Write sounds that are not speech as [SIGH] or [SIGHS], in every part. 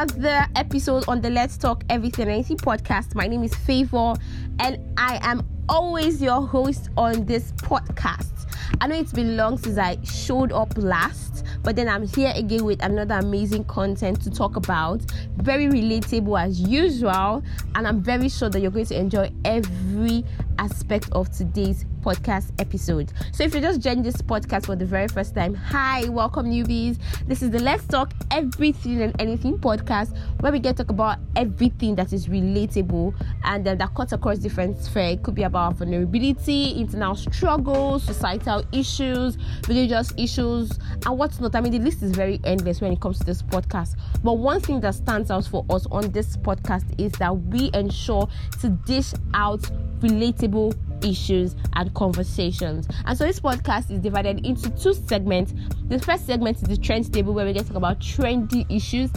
another episode on the Let's Talk Everything Anything podcast. My name is Favour, and I am always your host on this podcast. I know it's been long since I showed up last, but then I'm here again with another amazing content to talk about. Very relatable as usual, and I'm very sure that you're going to enjoy every aspect of today's podcast episode. So if you're just joining this podcast for the very first time, hi, welcome newbies. This is the Let's Talk Everything and Anything podcast where we get to talk about everything that is relatable and uh, that cuts across different spheres. It could be about vulnerability, internal struggles, societal issues, religious issues, and what's not. I mean, the list is very endless when it comes to this podcast. But one thing that stands out for us on this podcast is that we ensure to dish out relatable issues and conversations. And so this podcast is divided into two segments. The first segment is the trend table where we get to talk about trendy issues,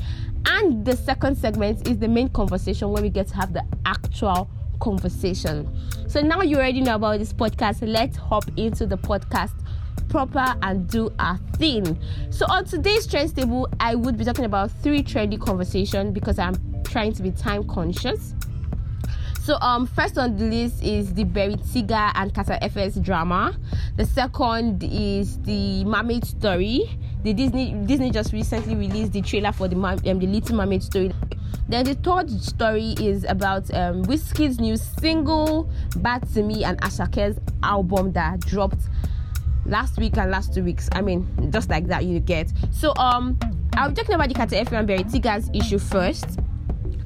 and the second segment is the main conversation where we get to have the actual conversation. So now you already know about this podcast. Let's hop into the podcast proper and do our thing. So on today's trend table, I would be talking about three trendy conversations because I'm trying to be time conscious. So um first on the list is the Berri Tiga and Carter Efe drama. The second is the Mermaid story. The Disney Disney just recently released the trailer for the um, the Little Mermaid story. Then the third story is about um, Wizkid's new single "Bad to Me" and Asake's album that dropped last week and last two weeks. I mean, just like that, you get. So um, I'll be talking about the Carter Efe and Berri Tiga's issue first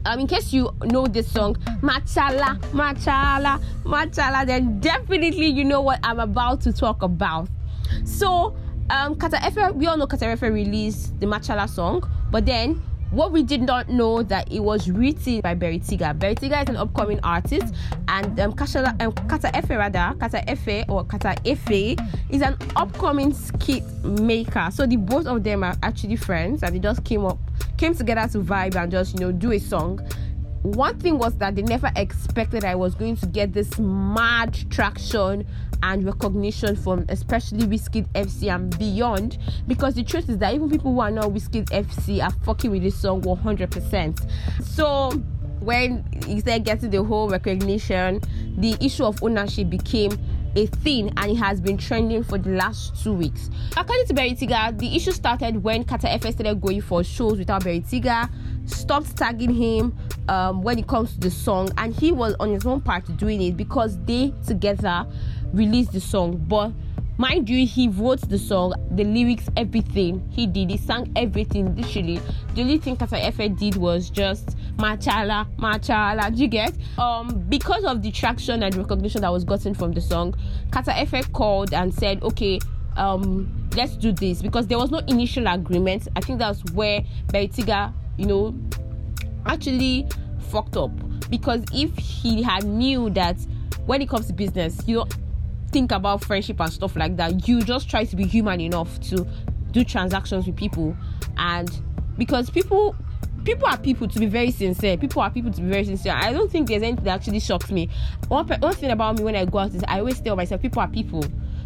um, in case you know this song, Machala, Machala, Machala, then definitely you know what I'm about to talk about. So, um, Carter Efe, we all know Carter Efe released the Machala song, but then what we did not know that it was written by Berri Tiga. Berri Tiga is an upcoming artist, and um, Kashala, um, Carter Efe rather, Carter Efe or Carter Efe is an upcoming skit maker. So the both of them are actually friends, and they just came up, came together to vibe and just you know do a song. One thing was that they never expected I was going to get this mad traction and recognition from especially Wizkid FC and beyond. Because the truth is that even people who are not Wizkid FC are fucking with this song 100%. So when he started getting the whole recognition, the issue of ownership became a thing and it has been trending for the last two weeks. According to Berri Tiga, the issue started when Carter Efe started going for shows without Berri Tiga, stopped tagging him um, when it comes to the song, and he was on his own part doing it because they together released the song. But mind you, he wrote the song, the lyrics, everything. He did. He sang everything. Literally, the only thing Carter Efe did was just machala, machala. Do you get? Um, because of the traction and recognition that was gotten from the song, Carter Efe called and said, "Okay, um, let's do this." Because there was no initial agreement. I think that's where Berry you know, actually fucked up. Because if he had knew that when it comes to business, you know think about friendship and stuff like that. You just try to be human enough to do transactions with people, and because people people are people to be very sincere. People are people to be very sincere. I don't think there's anything that actually shocks me. One, one thing about me when I go out is I always tell myself people are people.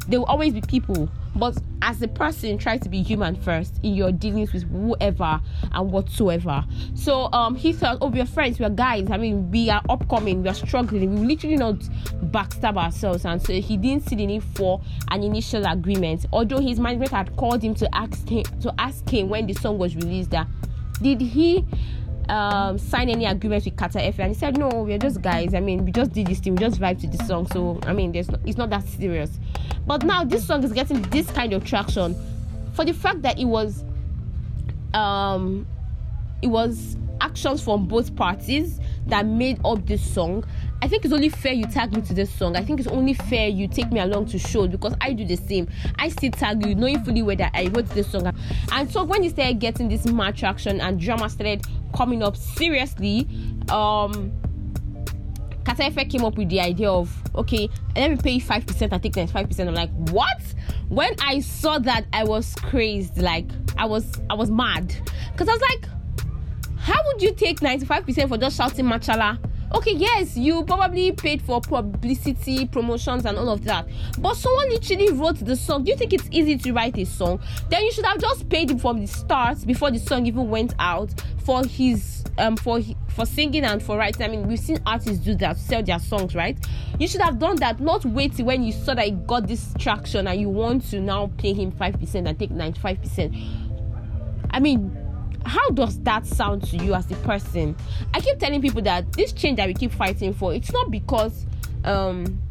They will always be people. But as a person, try to be human first in your dealings with whoever and whatsoever. So um he thought, oh, we're friends, we're guys. I mean, we are upcoming, we are struggling. We literally not backstab ourselves. And so he didn't see the need for an initial agreement. Although his management had called him to ask him to ask him when the song was released that did he um, sign any agreement with Kata F? And he said, No, we're just guys. I mean, we just did this thing, we just vibe to this song. So, I mean, there's no, it's not that serious. But now this song is getting this kind of traction for the fact that it was, um, it was actions from both parties that made up this song. I think it's only fair you tag me to this song. I think it's only fair you take me along to shows because I do the same. I still tag you, knowing fully whether I wrote this song. And so when you started getting this mad traction and drama started coming up seriously, um Carter Efe came up with the idea of okay, let me pay five percent and take five percent. I'm like, what? When I saw that, I was crazed. Like I was, I was mad because I was like, how would you take ninety five percent for just shouting Machala okay, yes, you probably paid for publicity, promotions, and all of that, but someone literally wrote the song. Do you think it's easy to write a song? Then you should have just paid him from the start before the song even went out for his um for for singing and for writing. I mean, we've seen artists do that, sell their songs, right? You should have done that, not wait when you saw that he got this traction and you want to now pay him five percent and take ninety five percent. I mean, how does that sound to you as a person? I keep telling people that this change that we keep fighting for, it's not because um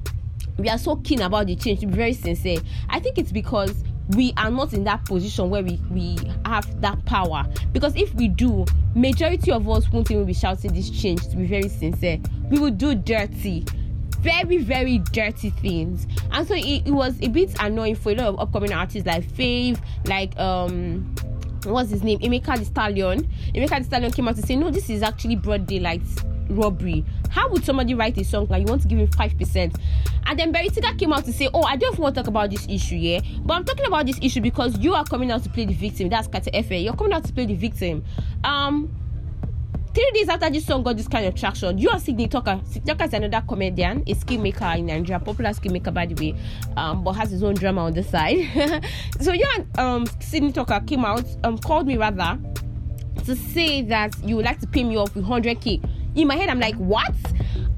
we are so keen about the change, to be very sincere. I think it's because we are not in that position where we, we have that power. Because if we do, majority of us won't even be shouting this change, to be very sincere. We will do dirty very very dirty things and so it, it was a bit annoying for a lot of upcoming artists like Fave, like um what's his name? Emeka the Stallion. Emeka the Stallion came out to say, No, this is actually broad daylight robbery. How would somebody write a song like you want to give him five percent? And then Berri Tiga came out to say, Oh, I don't want to talk about this issue, yeah. But I'm talking about this issue because you are coming out to play the victim. That's Carter Efe. You're coming out to play the victim. Um three days after this song got this kind of traction, you are Sydney Talker. Sydney Talker is another comedian, a skill maker in Nigeria, popular skill maker by the way, um, but has his own drama on the side. [LAUGHS] so you and um, Sydney Talker came out, um, called me rather, to say that you would like to pay me off with 100k. In my head, I'm like, what?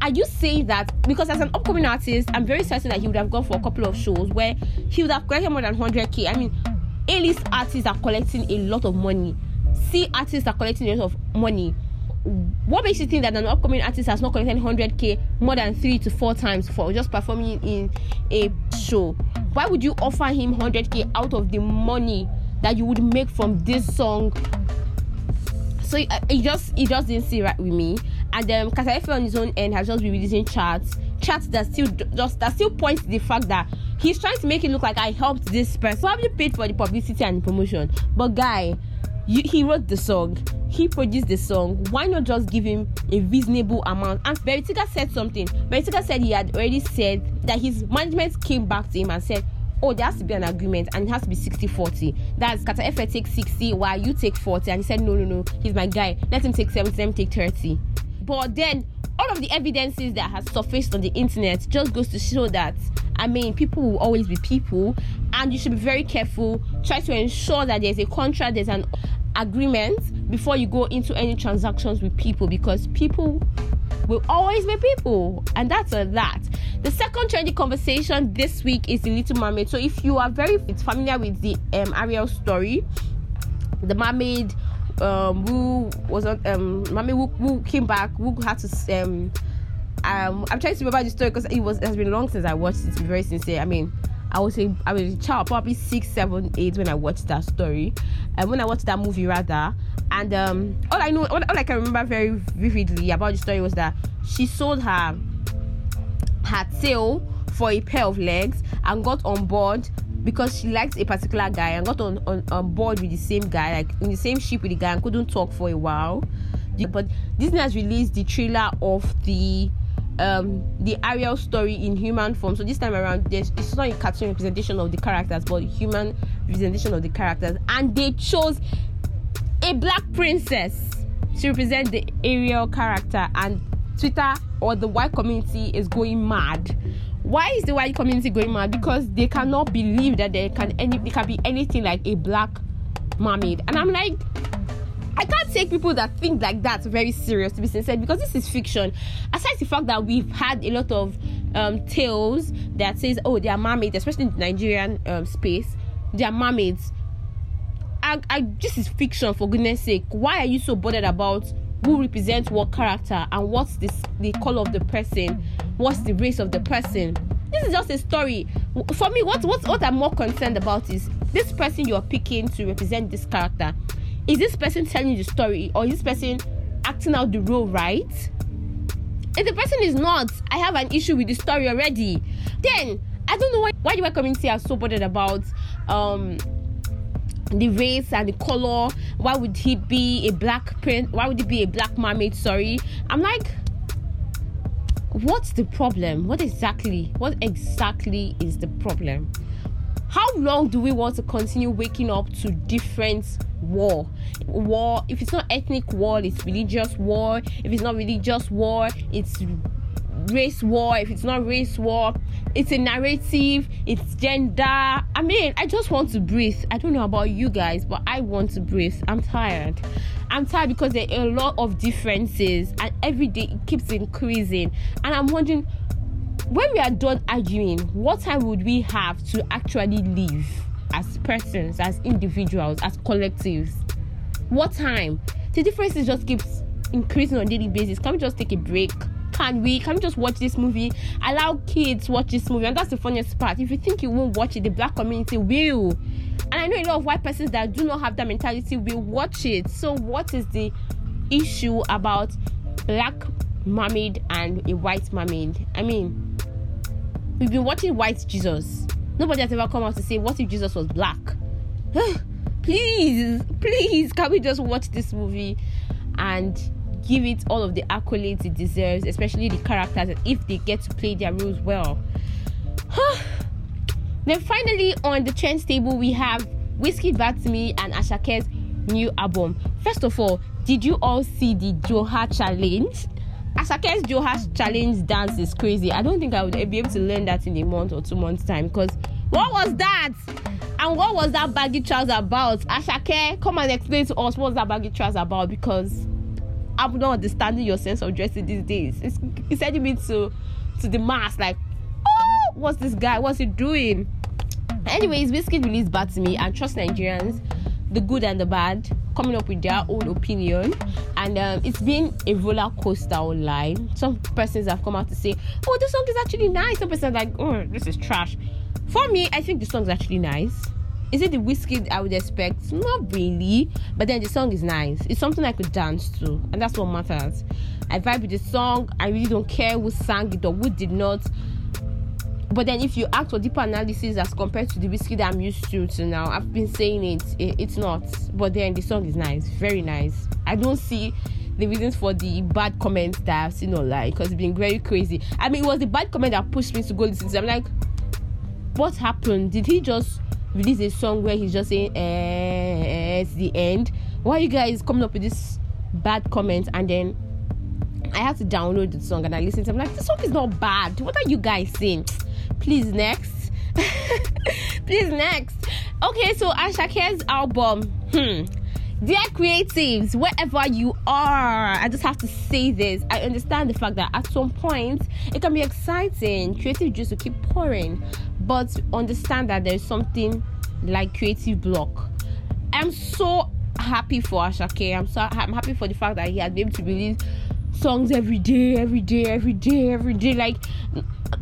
Are you saying that? Because as an upcoming artist, I'm very certain that he would have gone for a couple of shows where he would have collected more than 100k. I mean, A-list artists are collecting a lot of money. C artists are collecting a lot of money what makes you think that an upcoming artist has not collected 100k more than three to four times for just performing in a show? Why would you offer him 100k out of the money that you would make from this song? So it, it just it just didn't sit right with me. And then um, Carter Efe on his own end has just been releasing charts, charts that still just that still points to the fact that he's trying to make it look like I helped this person. Probably paid for the publicity and the promotion, but guy you, he wrote the song, he produced the song. Why not just give him a reasonable amount? And Berri Tiga said something. Berri Tiga said he had already said that his management came back to him and said, Oh, there has to be an agreement and it has to be 60 40. That's Carter Efe take 60 while you take 40. And he said, No, no, no, he's my guy. Let him take 70, let him take 30. But then all of the evidences that has surfaced on the internet just goes to show that I mean, people will always be people, and you should be very careful. Try to ensure that there's a contract, there's an agreement before you go into any transactions with people because people will always be people, and that's a that. The second trendy conversation this week is the Little Mermaid. So, if you are very familiar with the um, Ariel story, the mermaid um, who was on um, who came back, who had to um, um, I'm trying to remember the story because it was it has been long since I watched it. To be very sincere, I mean, I was a I was a child, probably six, seven, eight when I watched that story, and when I watched that movie rather. And um, all I know, all, all I can remember very vividly about the story was that she sold her her tail for a pair of legs and got on board because she liked a particular guy and got on, on, on board with the same guy, like in the same ship with the guy and couldn't talk for a while. But Disney has released the trailer of the um the Ariel story in human form. So this time around, there's it's not a cartoon representation of the characters, but human representation of the characters, and they chose a black princess to represent the Ariel character, and Twitter or the white community is going mad. Why is the white community going mad? Because they cannot believe that there can any there can be anything like a black mermaid, and I'm like I can't take people that think like that very serious to be sincere because this is fiction. Aside the fact that we've had a lot of um, tales that says, oh, they are mermaids, especially in the Nigerian um, space, they are mermaids. I, I, this is fiction for goodness sake. Why are you so bothered about who represents what character and what's this the color of the person, what's the race of the person? This is just a story. For me, what what what I'm more concerned about is this person you're picking to represent this character is this person telling the story or is this person acting out the role right? If the person is not, I have an issue with the story already. Then I don't know why why the community are so bothered about um the race and the color. Why would he be a black print? Why would he be a black mermaid? Sorry. I'm like, what's the problem? What exactly? What exactly is the problem? How long do we want to continue waking up to different war. War, if it's not ethnic war, it's religious war. If it's not religious war, it's race war. If it's not race war, it's a narrative, it's gender. I mean, I just want to breathe. I don't know about you guys, but I want to breathe. I'm tired. I'm tired because there are a lot of differences, and every day it keeps increasing. And I'm wondering when we are done arguing, what time would we have to actually live as persons, as individuals, as collectives? What time? The differences just keeps increasing on daily basis. Can we just take a break? Can we? Can we just watch this movie? Allow kids watch this movie, and that's the funniest part. If you think you won't watch it, the black community will. And I know a lot of white persons that do not have that mentality will watch it. So what is the issue about black mermaid and a white mermaid? I mean, we've been watching White Jesus. Nobody has ever come out to say, What if Jesus was black? [SIGHS] please, please, can we just watch this movie and give it all of the accolades it deserves, especially the characters, and if they get to play their roles well? then finally, on the trends table, we have Whiskey Me and Asake's new album. First of all, did you all see the Joha challenge? Asake's Joha challenge dance is crazy. I don't think I would be able to learn that in a month or two months' time because what was that? And what was that baggy trousers about? Ashake, come and explain to us what's that baggy trousers about because I'm not understanding your sense of dressing these days. It's, it's sending me to to the mass like, oh, what's this guy? What's he doing? Anyways, Wizkid released Bad to Me and Trust Nigerians, the good and the bad, coming up with their own opinion. And um, it's been a roller coaster online. Some persons have come out to say, oh, this song is actually nice. Some persons like, oh, this is trash. For me, I think the song is actually nice. Is it the Wizkid I would expect? Not really. But then the song is nice. It's something I could dance to. And that's what matters. I vibe with the song. I really don't care who sang it or who did not. But then if you ask for deeper analysis as compared to the Wizkid that I'm used to to now, I've been saying it, it it's not. But then the song is nice, very nice. I don't see the reasons for the bad comments that I've seen online because it's been very crazy. I mean, it was the bad comment that pushed me to go listen to it. I'm like, what happened? Did he just release a song where he's just saying, eh, eh, it's the end? Why you guys coming up with this bad comment and then I had to download the song and I listened to it. I'm like, this song is not bad. What are you guys saying? Please, next. [LAUGHS] Please, next. Okay, so Asake's album. Hmm. Dear creatives, wherever you are, I just have to say this. I understand the fact that at some point it can be exciting, creative juice to keep pouring, but understand that there's something like creative block. I'm so happy for Asake. I'm so I'm happy for the fact that he has been able to release songs every day, every day, every day, every day. Like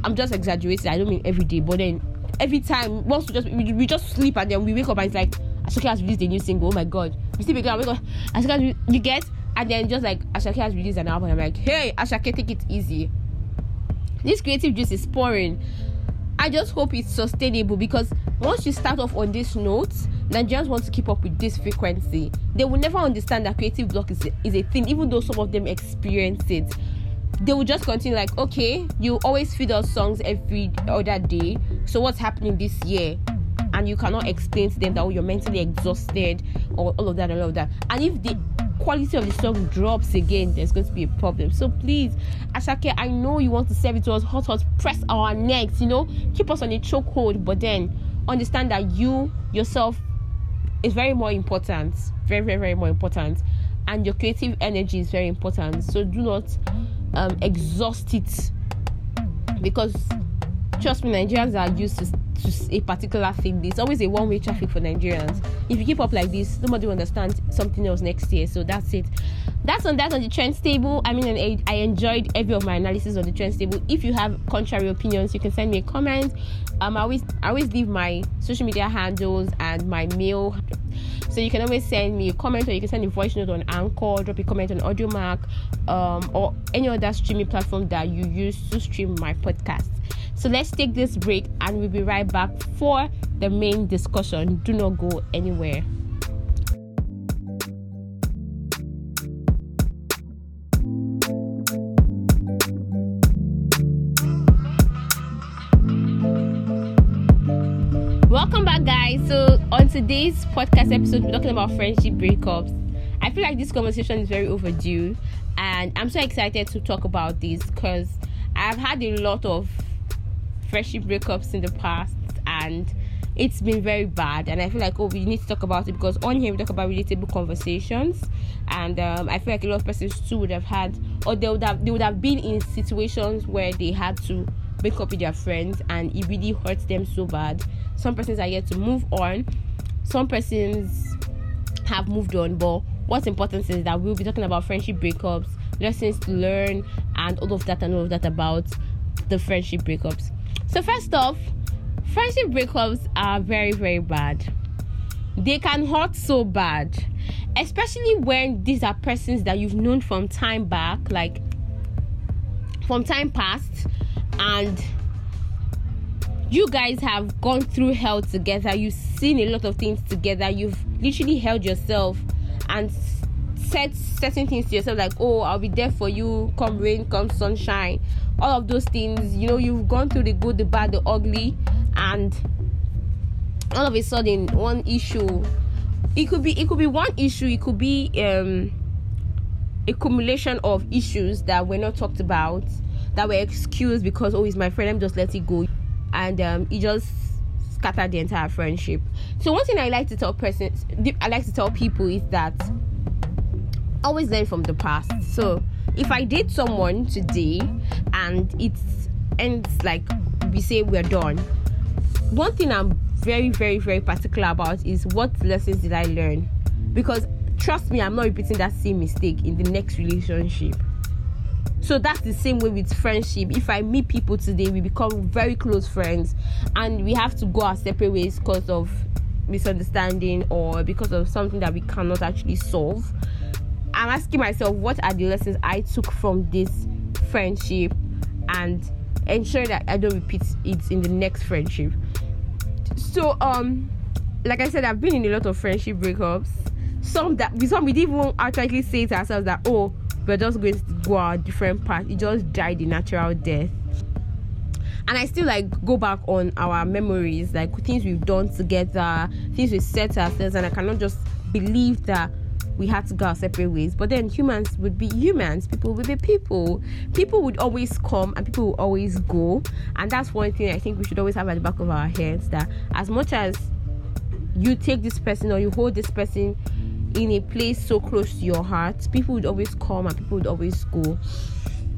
I'm just exaggerating. I don't mean every day, but then every time once we just we, we just sleep and then we wake up and it's like Asake has released a new single. Oh my god, we still wake up, wake up. Asake, you get, and then just like Asake has released an album. I'm like, hey, Asake, take it easy. This creative juice is pouring. I just hope it's sustainable because once you start off on this note, Nigerians want to keep up with this frequency. They will never understand that creative block is is a thing, even though some of them experience it they will just continue like okay you always feed us songs every other day so what's happening this year and you cannot explain to them that oh, you're mentally exhausted or all of that and all of that. And if the quality of the song drops again there's going to be a problem. So please Asake I know you want to serve it to us. Hot hot press our necks you know? Keep us on a chokehold but then understand that you yourself is very more important. Very very very more important. And your creative energy is very important. So do not um, exhaust it. Because trust me, Nigerians are used to, to a particular thing. There's always a one way traffic for Nigerians. If you keep up like this, nobody will understand something else next year. So that's it. That's on that on the trends table. I mean, I enjoyed every of my analysis on the trends table. If you have contrary opinions, you can send me a comment. Um, I always I always leave my social media handles and my mail so you can always send me a comment or you can send a voice note on Anchor, drop a comment on Audiomack, um, or any other streaming platform that you use to stream my podcast. So let's take this break and we'll be right back for the main discussion. Do not go anywhere. Today's podcast episode, we're talking about friendship breakups. I feel like this conversation is very overdue, and I'm so excited to talk about this because I've had a lot of friendship breakups in the past, and it's been very bad. And I feel like, oh, we need to talk about it because on here we talk about relatable conversations, and um, I feel like a lot of persons too would have had, or they would have, they would have been in situations where they had to break up with their friends, and it really hurts them so bad. Some persons are yet to move on. Some persons have moved on, but what's important is that we'll be talking about friendship breakups, lessons to learn, and all of that and all of that about the friendship breakups. So, first off, friendship breakups are very, very bad. They can hurt so bad, especially when these are persons that you've known from time back, like from time past, and you guys have gone through hell together. You've seen a lot of things together. You've literally held yourself and said certain things to yourself like oh i'll be there for you come rain come sunshine all of those things you know you've gone through the good the bad the ugly and all of a sudden one issue it could be it could be one issue it could be um accumulation of issues that were not talked about that were excused because oh he's my friend i'm just let it go and um it just scattered the entire friendship so one thing i like to tell persons i like to tell people is that always learn from the past. So if I date someone today and it ends like we say we're done, one thing I'm very, very, very particular about is what lessons did I learn? Because trust me, I'm not repeating that same mistake in the next relationship. So that's the same way with friendship. If I meet people today, we become very close friends and we have to go our separate ways because of misunderstanding or because of something that we cannot actually solve I'm asking myself what are the lessons I took from this friendship and ensure that I don't repeat it in the next friendship. So um like I said, I've been in a lot of friendship breakups. Some that we some we didn't even actually say to ourselves that oh we're just going to go our different path. It just died a natural death. And I still like go back on our memories, like things we've done together, things we said to ourselves, and I cannot just believe that we had to go our separate ways. But then humans would be humans, people would be people. People would always come and people would always go. And that's one thing I think we should always have at the back of our heads that as much as you take this person or you hold this person in a place so close to your heart, people would always come and people would always go.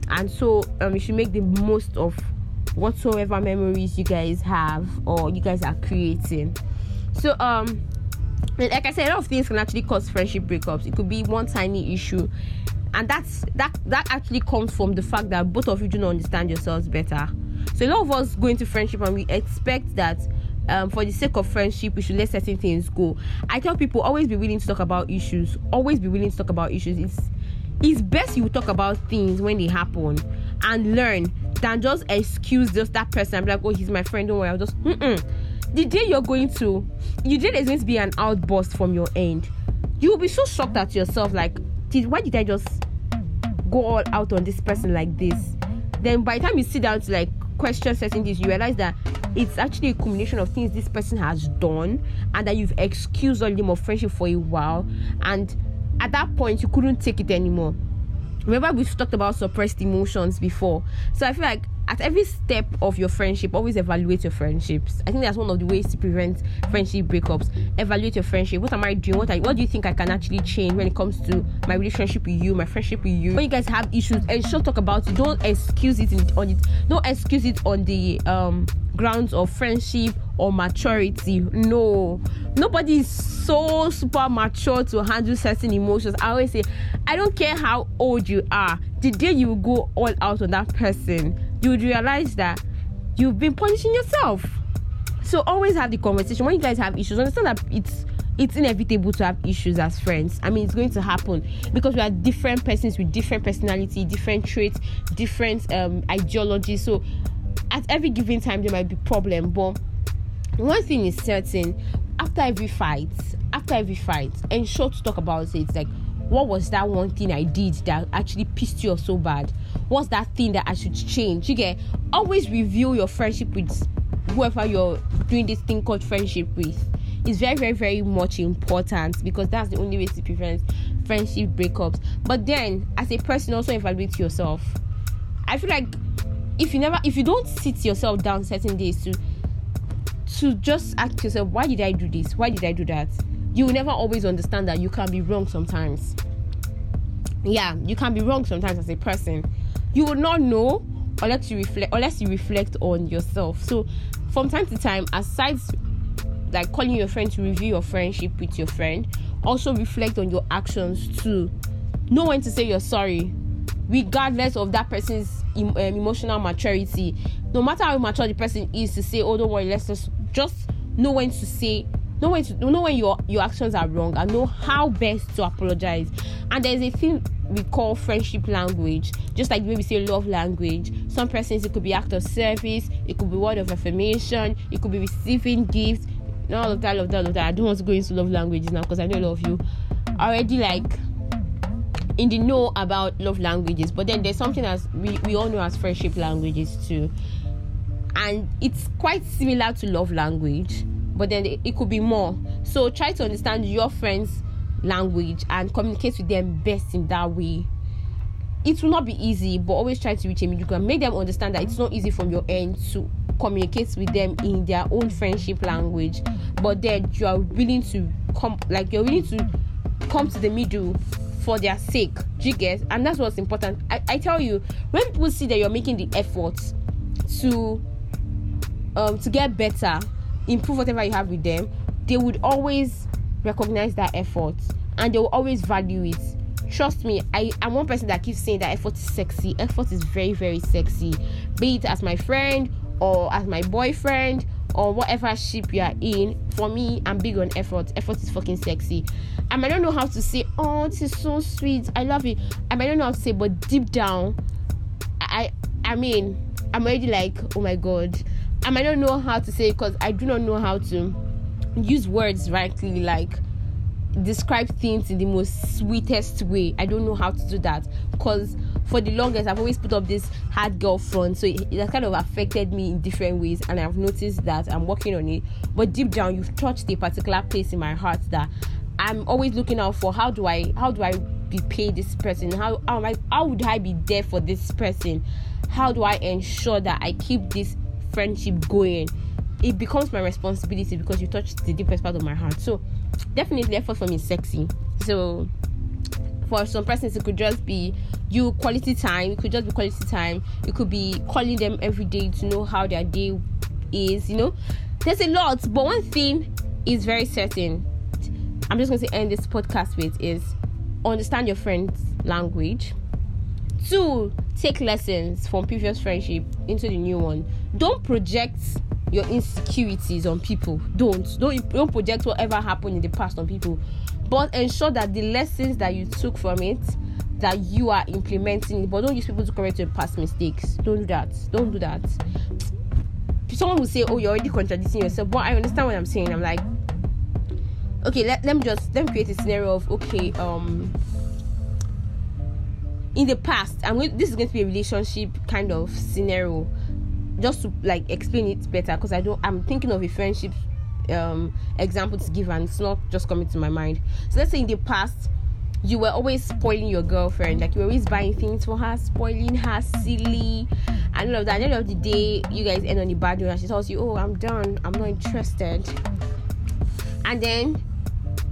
And so um, you should make the most of whatsoever memories you guys have or you guys are creating. So um like I said, a lot of things can actually cause friendship breakups. It could be one tiny issue, and that's that that actually comes from the fact that both of you do not understand yourselves better. So a lot of us go into friendship and we expect that um, for the sake of friendship, we should let certain things go. I tell people always be willing to talk about issues. Always be willing to talk about issues. It's it's best you talk about things when they happen and learn than just excuse just that person and be like, oh, he's my friend. Don't worry, I'll just. Mm-mm the day you're going to, you did there's going to be an outburst from your end. You will be so shocked at yourself, like, did why did I just go all out on this person like this? Then by the time you sit down to like question certain things, you realize that it's actually a combination of things this person has done and that you've excused all them of friendship for a while. And at that point, you couldn't take it anymore. Remember, we've talked about suppressed emotions before. So I feel like at every step of your friendship, always evaluate your friendships. I think that's one of the ways to prevent friendship breakups. Evaluate your friendship. What am I doing? What what do you think I can actually change when it comes to my relationship with you, my friendship with you? When you guys have issues, and she'll talk about it. Don't excuse it on it. Don't excuse it on the um grounds of friendship or maturity. No, nobody is so super mature to handle certain emotions. I always say, I don't care how old you are, the day you go all out on that person, you would realize that you've been punishing yourself. So always have the conversation. When you guys have issues, understand that it's it's inevitable to have issues as friends. I mean, it's going to happen because we are different persons with different personality, different traits, different um, ideologies. So at every given time there might be problem, but one thing is certain: after every fight, after every fight, ensure to talk about it. Like, what was that one thing I did that actually pissed you off so bad? What's that thing that I should change? You get always review your friendship with whoever you're doing this thing called friendship with. It's very very very much important because that's the only way to prevent friendship breakups. But then as a person also evaluate yourself. I feel like if you never if you don't sit yourself down certain days to to just ask yourself why did i do this? Why did i do that you will never always understand that you can be wrong sometimes. Yeah you can be wrong sometimes as a person. You will not know unless you reflect unless you reflect on yourself. So from time to time aside like calling your friend to review your friendship with your friend also reflect on your actions too. Know when to say you're sorry regardless of that person's um, emotional maturity. No matter how mature the person is to say oh don't worry let's just just know when to say know when to know when your your actions are wrong. And know how best to apologize. And there's a thing we call friendship language. Just like we say love language. Some persons it could be act of service. It could be word of affirmation. It could be receiving gifts. All of that all of that that. I don't want to go into love languages now because i know a lot of you already like in the know about love languages. But then there's something as we, we all know as friendship languages too. And it's quite similar to love language but then it could be more. So try to understand your friends language and communicate with them best in that way. It will not be easy but always try to reach a middle ground. Make them understand that it's not easy from your end to communicate with them in their own friendship language. But then you are willing to come like you're willing to come to the middle for their sake. Do you get? And that's what's important. I, I tell you when people see that you're making the effort to um to get better improve whatever you have with them they would always recognize that effort and they will always value it trust me I, i'm one person that keeps saying that effort is sexy effort is very very sexy be it as my friend or as my boyfriend or whatever ship you are in for me i'm big on effort effort is fucking sexy I might not know how to say, oh, this is so sweet. I love it. I might not know how to say, but deep down, I I mean, I'm already like, oh my god. I might not know how to say because I do not know how to use words rightly, like describe things in the most sweetest way. I don't know how to do that because for the longest I've always put up this hard girl front, so it, it, has kind of affected me in different ways, and I've noticed that I'm working on it. But deep down, you've touched a particular place in my heart that I'm always looking out for how do I how do I be paid this person? How how am I how would I be there for this person? How do I ensure that I keep this friendship going? It becomes my responsibility because you touched the deepest part of my heart. So definitely effort for me is sexy. So for some persons it could just be you quality time, it could just be quality time, it could be calling them every day to know how their day is, you know. There's a lot, but one thing is very certain I'm just going to end this podcast with is understand your friend's language. Two, take lessons from previous friendship into the new one. Don't project your insecurities on people. Don't don't don't project whatever happened in the past on people, but ensure that the lessons that you took from it that you are implementing. But don't use people to correct your past mistakes. Don't do that. Don't do that. Someone will say, "Oh, you're already contradicting yourself," but I understand what I'm saying. I'm like, okay let, let me just let me create a scenario of okay um in the past i'm going this is going to be a relationship kind of scenario just to like explain it better because i don't i'm thinking of a friendship um example to give and it's not just coming to my mind. So let's say in the past you were always spoiling your girlfriend like you were always buying things for her spoiling her silly and all of that. At the end of the day you guys end on the bad note and she tells you oh i'm done. I'm not interested. And then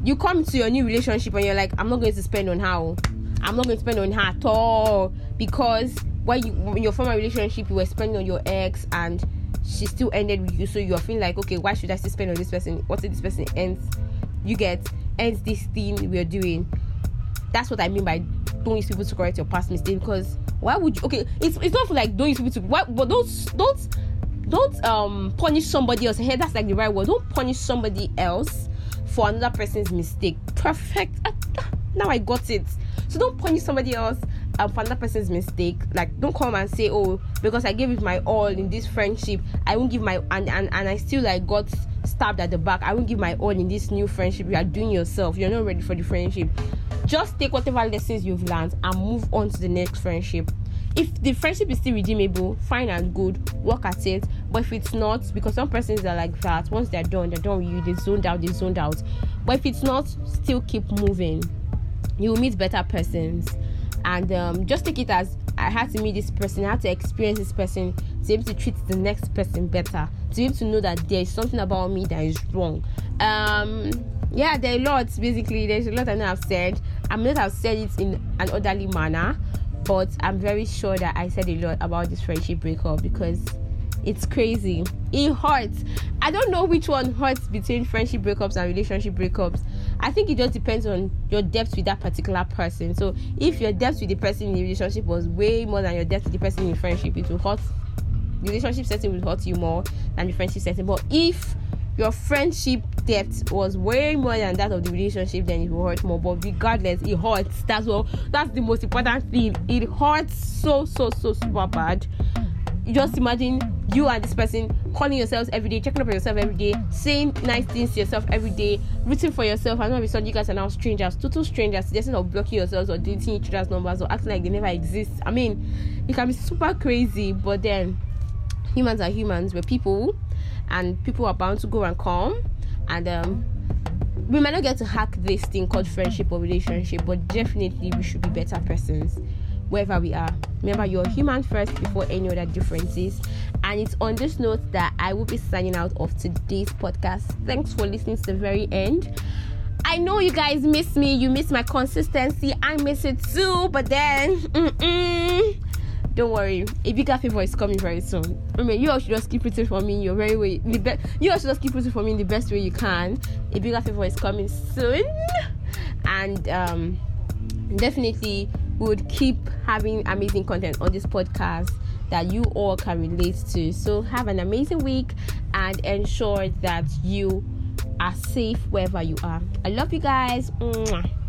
you come to your new relationship and you're like, I'm not going to spend on her. I'm not going to spend on her at all because when you in your former relationship you were spending on your ex and she still ended with you, so you're feeling like, okay, why should I still spend on this person? What if this person ends? You get ends this thing we're doing. That's what I mean by don't use people to correct your past mistake because why would you? Okay, it's it's not for like don't use people to. Why, but don't don't don't um punish somebody else. Hey, that's like the right word. Don't punish somebody else for another person's mistake. Perfect. [LAUGHS] Now I got it. So don't punish somebody else um, for another person's mistake. Like don't come and say, oh, because I gave it my all in this friendship, I won't give my and and, and I still like got stabbed at the back. I won't give my all in this new friendship. You are doing yourself. You're not ready for the friendship. Just take whatever lessons you've learned and move on to the next friendship. If the friendship is still redeemable, fine and good, work at it. But if it's not, because some persons are like that, once they're done, they're done with you, they zoned out, they zoned out. But if it's not, still keep moving. You will meet better persons. And um, just take it as I had to meet this person, I had to experience this person to be able to treat the next person better, to be able to know that there is something about me that is wrong. Um, yeah, there are lots basically. There's a lot I know I've said. I may not have said it in an orderly manner, but I'm very sure that I said a lot about this friendship breakup because it's crazy. It hurts. I don't know which one hurts between friendship breakups and relationship breakups. I think it just depends on your depth with that particular person. So if your depth with the person in the relationship was way more than your depth with the person in friendship, it will hurt. The relationship setting will hurt you more than the friendship setting. But if your friendship depth was way more than that of the relationship, then it will hurt more. But regardless, it hurts. That's what that's the most important thing. It hurts so so so super bad just imagine you and this person calling yourselves every day, checking up on yourself every day, saying nice things to yourself every day, rooting for yourself, all of a sudden you guys are now strangers, total strangers, suggesting of blocking yourselves or deleting each other's numbers or acting like they never exist. I mean, it can be super crazy, but then humans are humans, we're people, and people are bound to go and come, and um, we might not get to hack this thing called friendship or relationship, but definitely we should be better persons wherever we are. Remember, you're human first before any other differences. And it's on this note that I will be signing out of today's podcast. Thanks for listening to the very end. I know you guys miss me. You miss my consistency. I miss it too. But then, mm-mm, don't worry. A bigger favor is coming very soon. I mean, you all should just keep rooting for me in your very way. The you all should just keep rooting for me in the best way you can. A bigger favor is coming soon. And um, definitely would keep having amazing content on this podcast that you all can relate to. So have an amazing week and ensure that you are safe wherever you are. I love you guys. Mwah.